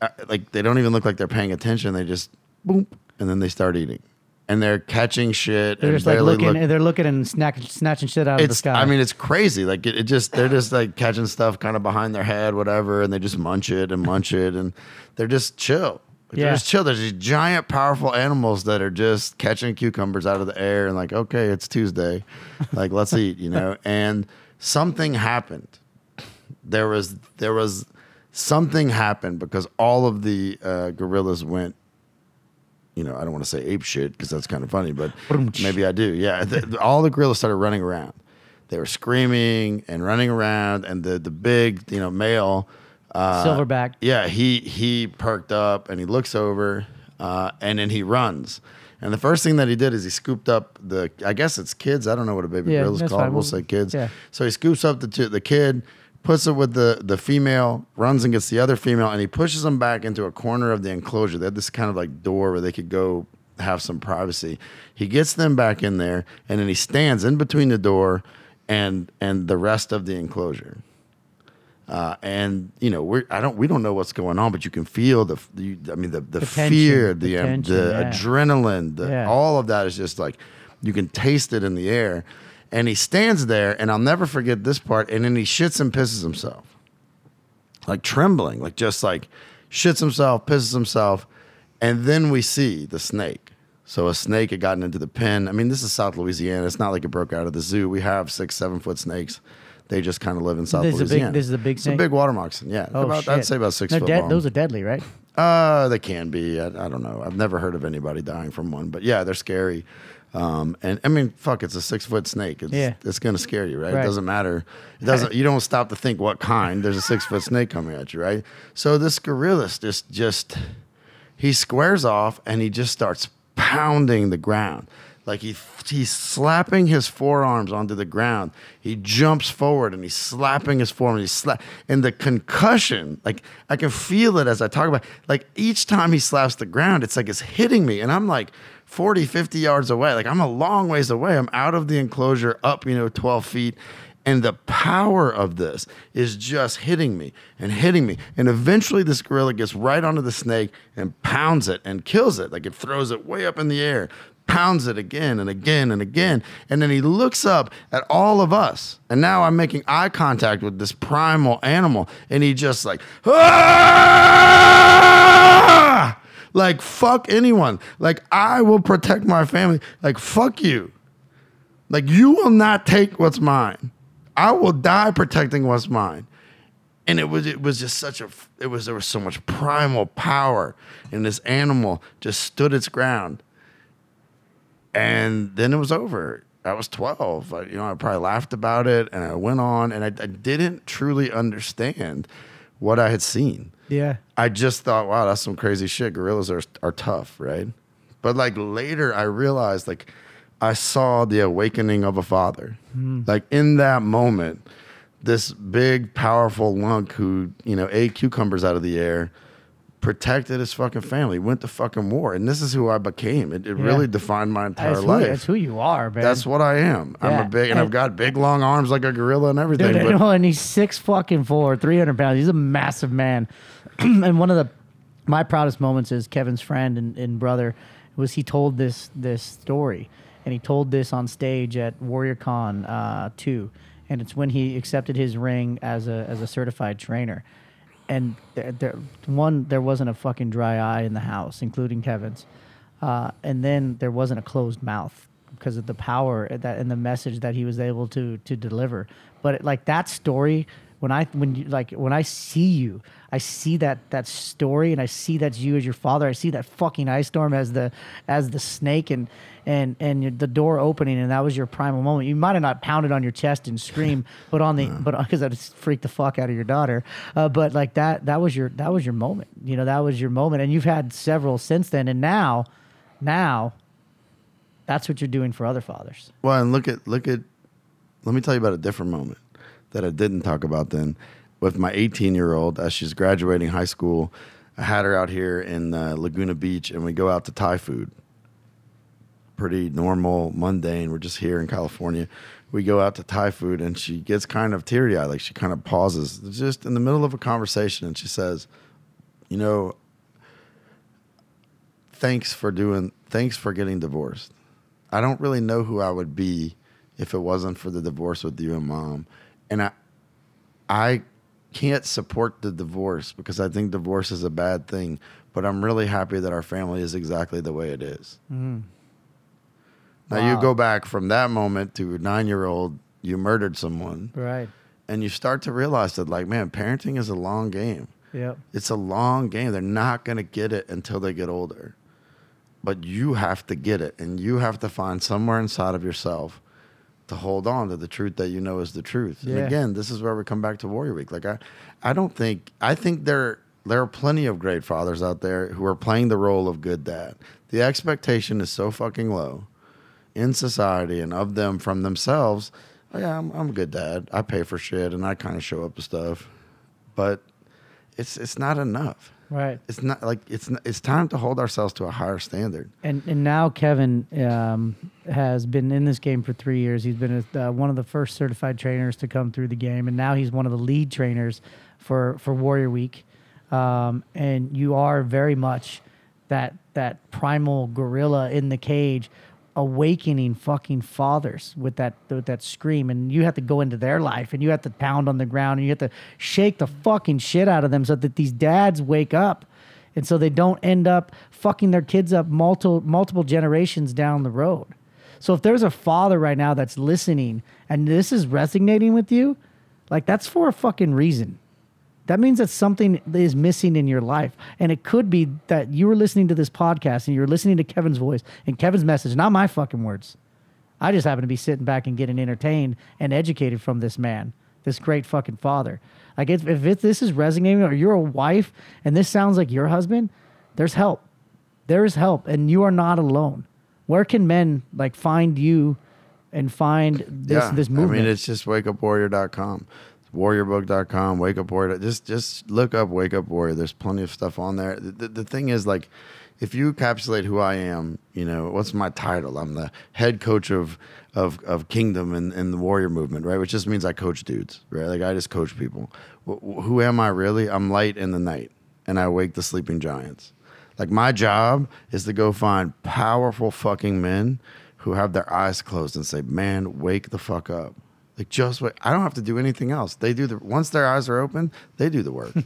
uh, like they don't even look like they're paying attention. They just boom, and then they start eating, and they're catching shit. They're and just like looking. look- they're looking and snack, snatching shit out of the sky. I mean it's crazy. Like it, it just they're just like catching stuff kind of behind their head, whatever, and they just munch it and munch it, and they're just chill. Yeah. They're just chill. There's these giant, powerful animals that are just catching cucumbers out of the air and like, okay, it's Tuesday, like let's eat, you know. And something happened. There was there was something happened because all of the uh, gorillas went you know, I don't want to say ape shit because that's kind of funny, but maybe I do. Yeah, all the gorillas started running around. They were screaming and running around, and the the big, you know, male uh, Silverback. Yeah, he he perked up and he looks over, uh, and then he runs. And the first thing that he did is he scooped up the. I guess it's kids. I don't know what a baby Yeah, that's called. fine. We'll We'll- say kids. yeah. So he scoops up the two, the kid, puts it with the the female, runs and gets the other female, and he pushes them back into a corner of the enclosure. They had this kind of like door where they could go have some privacy. He gets them back in there, and then he stands in between the door and and the rest of the enclosure. Uh, and you know we're I don't we don't know what's going on, but you can feel the, the I mean the the, The tension, fear, the the um, tension, the yeah. adrenaline, the, Yeah. all of that is just like you can taste it in the air. And he stands there, and I'll never forget this part. And then he shits and pisses himself, like trembling, like just like shits himself, pisses himself, and then we see the snake. So a snake had gotten into the pen. I mean, this is South Louisiana. It's not like it broke out of the zoo. We have six, seven foot snakes. They just kind of live in South This is a big- Louisiana. this is a big It's snake? a big water moccasin. Yeah, oh about, shit. I'd say about 6 They're foot dead- long. Those are deadly, right? Uh, they can be. I, I don't know. I've never heard of anybody dying from one, but yeah, they're scary. Um, and I mean, fuck, it's a six foot snake. It's, Yeah. it's gonna scare you, right? Right. It doesn't matter. It doesn't. You don't stop to think what kind. There's a six foot snake coming at you, right? So this gorilla just just he squares off and he just starts pounding the ground. Like he he's slapping his forearms onto the ground. He jumps forward and he's slapping his forearms. He's slap and the concussion, like I can feel it as I talk about. Like each time he slaps the ground, it's like it's hitting me, and I'm like 40, 50 yards away. Like I'm a long ways away. I'm out of the enclosure, up you know 12 feet, and the power of this is just hitting me and hitting me. And eventually, this gorilla gets right onto the snake and pounds it and kills it. Like it throws it way up in the air, pounds it again and again and again. And then he looks up at all of us. And now I'm making eye contact with this primal animal. And he just like, ah! Like, fuck anyone. Like, I will protect my family. Like, fuck you. Like you will not take what's mine. I will die protecting what's mine. And it was it was just such a it was there was so much primal power and this animal just stood its ground. And then it was over. I was 12. I, you know, I probably laughed about it and I went on and I, I didn't truly understand what I had seen. Yeah. I just thought, wow, that's some crazy shit. Gorillas are are tough, right? But like later, I realized like I saw the awakening of a father. Hmm. Like in that moment, this big, powerful lunk who you know ate cucumbers out of the air, protected his fucking family, went to fucking war, and this is who I became. It, it Yeah. really defined my entire That's who, life. that's who you are, man. That's what I am. I'm a big, and I've got big, long arms like a gorilla and everything. Dude, but know, and he's six fucking four, 300 pounds. He's a massive man. and one of the my proudest moments as Kevin's friend and, and brother was he told this this story. and he told this on stage at Warrior Con uh, two, and it's when he accepted his ring as a as a certified trainer. And there, there, one, there wasn't a fucking dry eye in the house, including Kevin's. Uh, and then there wasn't a closed mouth because of the power that and the message that he was able to to deliver. But it, like that story, when I when you like when I see you, I see that that story and I see that's you as your father. I see that fucking ice storm as the as the snake and and and the door opening and that was your primal moment. You might have not pounded on your chest and scream, but on the but because that freaked the fuck out of your daughter. Uh, but like that that was your that was your moment. You know that was your moment, and you've had several since then. And now, now, that's what you're doing for other fathers. Well, and look at look at. Let me tell you about a different moment that I didn't talk about then. With my 18 year old, as she's graduating high school, I had her out here in uh, Laguna Beach, and we go out to Thai food. Pretty normal, mundane. We're just here in California. We go out to Thai food, and she gets kind of teary eyed. Like she kind of pauses, just in the middle of a conversation, and she says, "You know, thanks for doing. Thanks for getting divorced. I don't really know who I would be if it wasn't for the divorce with you and mom." And I I can't support the divorce because I think divorce is a bad thing. But I'm really happy that our family is exactly the way it is. Mm. Now Wow. you go back from that moment to a nine year old, you murdered someone, Right. and you start to realize that, like, man, parenting is a long game. Yep. It's a long game. They're not going to get it until they get older. But you have to get it, and you have to find somewhere inside of yourself to hold on to the truth that you know is the truth. Yeah. And again, this is where we come back to Warrior Week. Like I, I don't think I think there there are plenty of great fathers out there who are playing the role of good dad. The expectation is so fucking low in society and of them from themselves. Oh, yeah, I'm, I'm a good dad. I pay for shit and I kind of show up to stuff, but it's it's not enough. Right. It's not like it's it's time to hold ourselves to a higher standard. And and now Kevin um, has been in this game for three years. He's been a, uh, one of the first certified trainers to come through the game, and now he's one of the lead trainers for for Warrior Week. Um, and you are very much that that primal gorilla in the cage, awakening fucking fathers with that with that scream, and you have to go into their life, and you have to pound on the ground, and you have to shake the fucking shit out of them so that these dads wake up and so they don't end up fucking their kids up multiple multiple generations down the road. So if there's a father right now that's listening and this is resonating with you, like that's for a fucking reason. That means that something is missing in your life. And it could be that you were listening to this podcast and you're listening to Kevin's voice and Kevin's message, not my fucking words. I just happen to be sitting back and getting entertained and educated from this man, this great fucking father. Like, if, if it, this is resonating, or you're a wife and this sounds like your husband, there's help. There is help, and you are not alone. Where can men like find you and find this this movement? I mean, it's just wakeupwarrior.com. Warriorbook.com, wake up warrior. Just just look up wake up warrior. There's plenty of stuff on there. The, the, the thing is like if you encapsulate who I am, you know, what's my title? I'm the head coach of of, of Kingdom and, and the Warrior movement, right? Which just means I coach dudes, right? Like I just coach people. Wh- who am I really? I'm light in the night, and I wake the sleeping giants. Like my job is to go find powerful fucking men who have their eyes closed and say, "Man, wake the fuck up." Like just wait. I don't have to do anything else. They do the once their eyes are open, they do the work. But,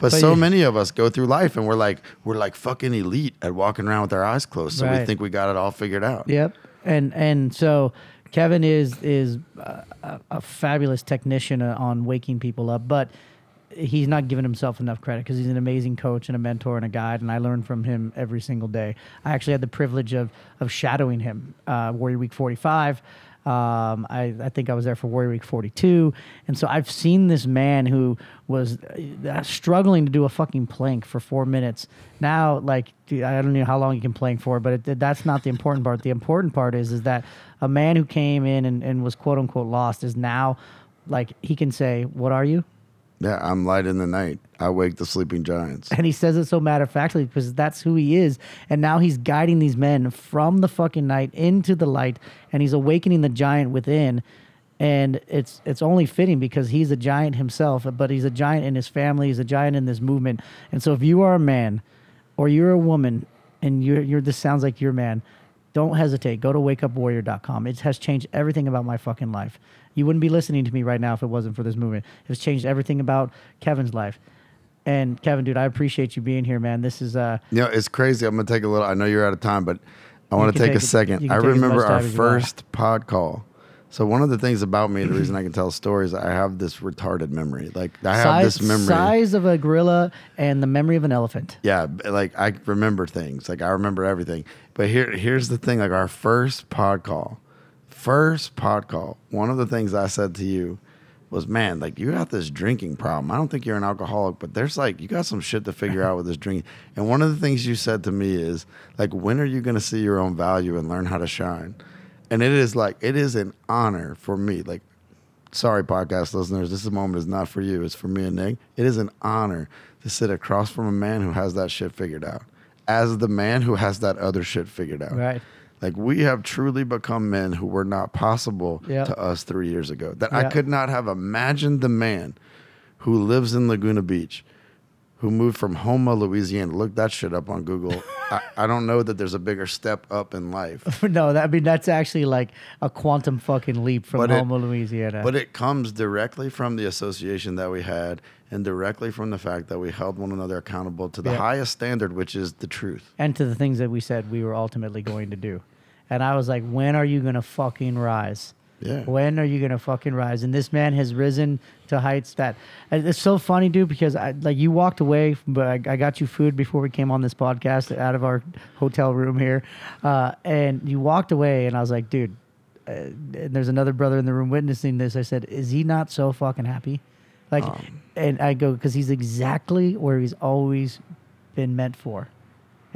But so you- many of us go through life and we're like we're like fucking elite at walking around with our eyes closed. So we think we got it all figured out. Yep. And and so Kevin is is a, a, a fabulous technician uh, on waking people up, but he's not giving himself enough credit because he's an amazing coach and a mentor and a guide, and I learn from him every single day. I actually had the privilege of of shadowing him uh, Warrior Week 45. Um, I, I think I was there for Warrior Week 42. And so I've seen this man who was uh, struggling to do a fucking plank for four minutes. Now, like, I don't know how long you can plank for, but it, that's not the important part. The important part is, is that a man who came in and, and was quote unquote lost is now like, he can say, What are you? Yeah, I'm light in the night. I wake the sleeping giants. And he says it so matter of factly because that's who he is. And now he's guiding these men from the fucking night into the light, and he's awakening the giant within. And it's it's only fitting because he's a giant himself, but he's a giant in his family. He's a giant in this movement. And so, if you are a man, or you're a woman, and you're you're this sounds like your man, don't hesitate. Go to wakeupwarrior.com. It has changed everything about my fucking life. You wouldn't be listening to me right now if it wasn't for this movement. It's changed everything about Kevin's life. And Kevin, dude, I appreciate you being here, man. This is uh You know, it's crazy. I'm gonna take a little. I know you're out of time, but I want to take, take a second. I can take as remember our time as you want. first pod call. So one of the things about me, the reason I can tell stories, I have this retarded memory. Like I have size, this memory. size of a gorilla and the memory of an elephant. Yeah, like I remember things. Like I remember everything. But here, here's the thing. Like our first pod call, first pod call. One of the things I said to you was, "Man, like you got this drinking problem. I don't think you're an alcoholic, but there's like you got some shit to figure out with this drinking." And one of the things you said to me is, "Like when are you going to see your own value and learn how to shine?" And it is like it is an honor for me. Like sorry, podcast listeners, this moment is not for you. It's for me and Nick. It is an honor to sit across from a man who has that shit figured out, as the man who has that other shit figured out. Right. Like we have truly become men who were not possible Yeah. to us three years ago. That I could not have imagined the man who lives in Laguna Beach, who moved from Houma, Louisiana. Look that shit up on Google. I, I don't know that there's a bigger step up in life. no, that, I mean that's actually like a quantum fucking leap from But it- Houma, Louisiana. But it comes directly from the association that we had and directly from the fact that we held one another accountable to the Yeah. highest standard, which is the truth. and to the things that we said we were ultimately going to do. And I was like, when are you gonna fucking rise? Yeah. When are you gonna fucking rise? And this man has risen to heights that it's so funny, dude. Because I like you walked away, but I, I got you food before we came on this podcast out of our hotel room here, uh, and you walked away, and I was like, dude. Uh, and there's another brother in the room witnessing this. I said, is he not so fucking happy? Like, and I go because he's exactly where he's always been meant for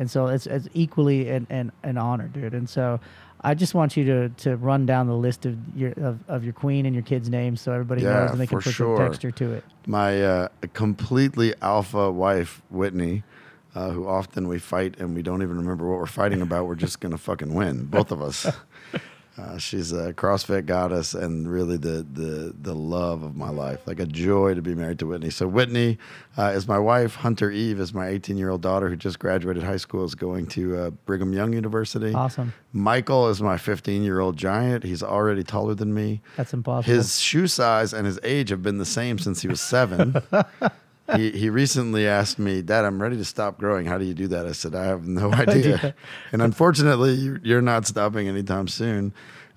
and so it's, it's equally an, an, an honor, dude. And so I just want you to to run down the list of your of, of your queen and your kids' names so everybody Yeah, knows and they can put sure. some texture to it. My uh, completely alpha wife, Whitney, uh, who often we fight and we don't even remember what we're fighting about. We're just going to fucking win, both of us. Uh, she's a CrossFit goddess and really the, the the love of my life. Like a joy to be married to Whitney. So Whitney uh, is my wife. Hunter Eve is my 18 year old daughter who just graduated high school. is going to uh, Brigham Young University. Awesome. Michael is my 15 year old giant. He's already taller than me. That's impossible. His shoe size and his age have been the same since he was seven. he, he recently asked me, Dad, I'm ready to stop growing. How do you do that? I said, I have no idea. and unfortunately, you, you're not stopping anytime soon.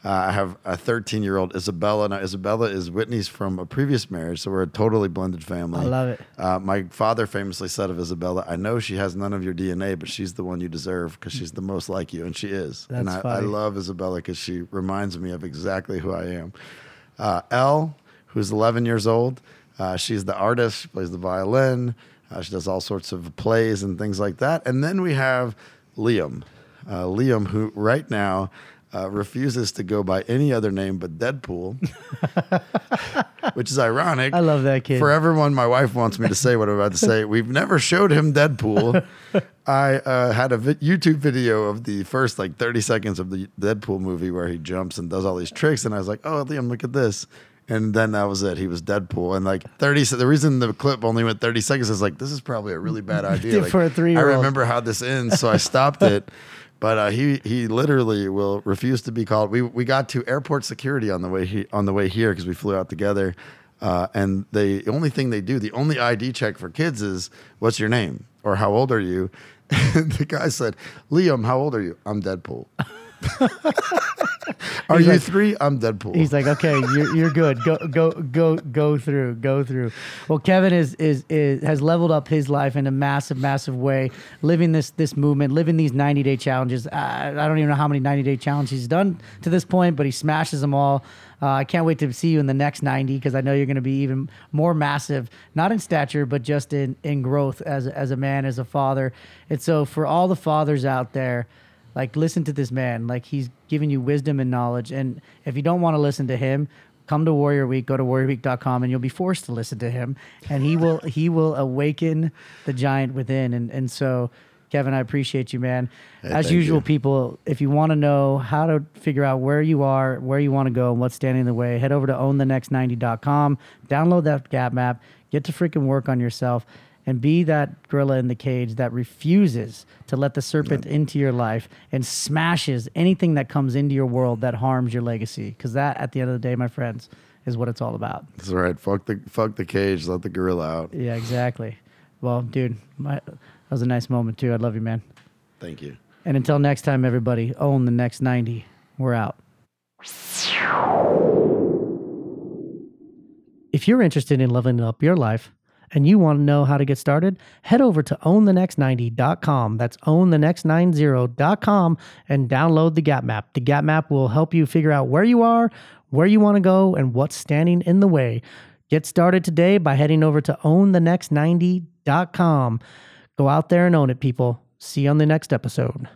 Uh, I have a 13 year old Isabella. Now, Isabella is Whitney's from a previous marriage, so we're a totally blended family. I love it. Uh, my father famously said of Isabella, I know she has none of your DNA, but she's the one you deserve because she's the most like you, and she is. and I, That's I love Isabella because she reminds me of exactly who I am. Uh, Elle, who's 11 years old, uh, she's the artist. She plays the violin. Uh, she does all sorts of plays and things like that. And then we have Liam. Uh, Liam, who right now uh, refuses to go by any other name but Deadpool, which is ironic. I love that kid. For everyone, my wife wants me to say what I'm about to say. We've never showed him Deadpool. I uh, had a vi- YouTube video of the first like 30 seconds of the Deadpool movie where he jumps and does all these tricks, and I was like, "Oh, Liam, look at this." And then that was it. He was Deadpool, and like 30. The reason the clip only went 30 seconds is like this is probably a really bad idea. Like, For a three-year-old. I remember how this ends, so I stopped it. But uh, he he literally will refuse to be called. We we got to airport security on the way he, on the way here because we flew out together. Uh, and they, the only thing they do, the only ID check for kids is, "What's your name?" or "How old are you?" And the guy said, "Liam, how old are you?" "I'm Deadpool." are He's you like- three? I'm Deadpool. He's like, okay, you're, you're good. Go go go go through, go through. Well, Kevin is, is is has leveled up his life in a massive, massive way, living this this movement, living these 90 day challenges. I, I don't even know how many 90 day challenges he's done to this point, but he smashes them all. Uh, I can't wait to see you in the next 90 because I know you're going to be even more massive, not in stature, but just in in growth as as a man, as a father. And so, for all the fathers out there like listen to this man. Like he's giving you wisdom and knowledge. And if you don't want to listen to him come to warrior week. Go to warriorweek.com and you'll be forced to listen to him. And he will he will awaken the giant within. And and so kevin i appreciate you man. Hey, as usual you. people if you want to know how to figure out where you are where you want to go and what's standing in the way head over to ownthenext90.com download that gap map. Get to freaking work on yourself and be that gorilla in the cage that refuses to let the serpent into your life and smashes anything that comes into your world that harms your legacy. Because that, at the end of the day, my friends, is what it's all about. That's right. Fuck the fuck the cage. Let the gorilla out. Yeah, exactly. Well, dude, my, that was a nice moment too. I love you, man. Thank you. And until next time, everybody, own the next 90. We're out. If you're interested in leveling up your life and you want to know how to get started, head over to ownthenext90.com. That's ownthenext90.com and download the Gap Map. The Gap Map will help you figure out where you are, where you want to go, and what's standing in the way. Get started today by heading over to ownthenext90.com. Go out there and own it, people. See you on the next episode.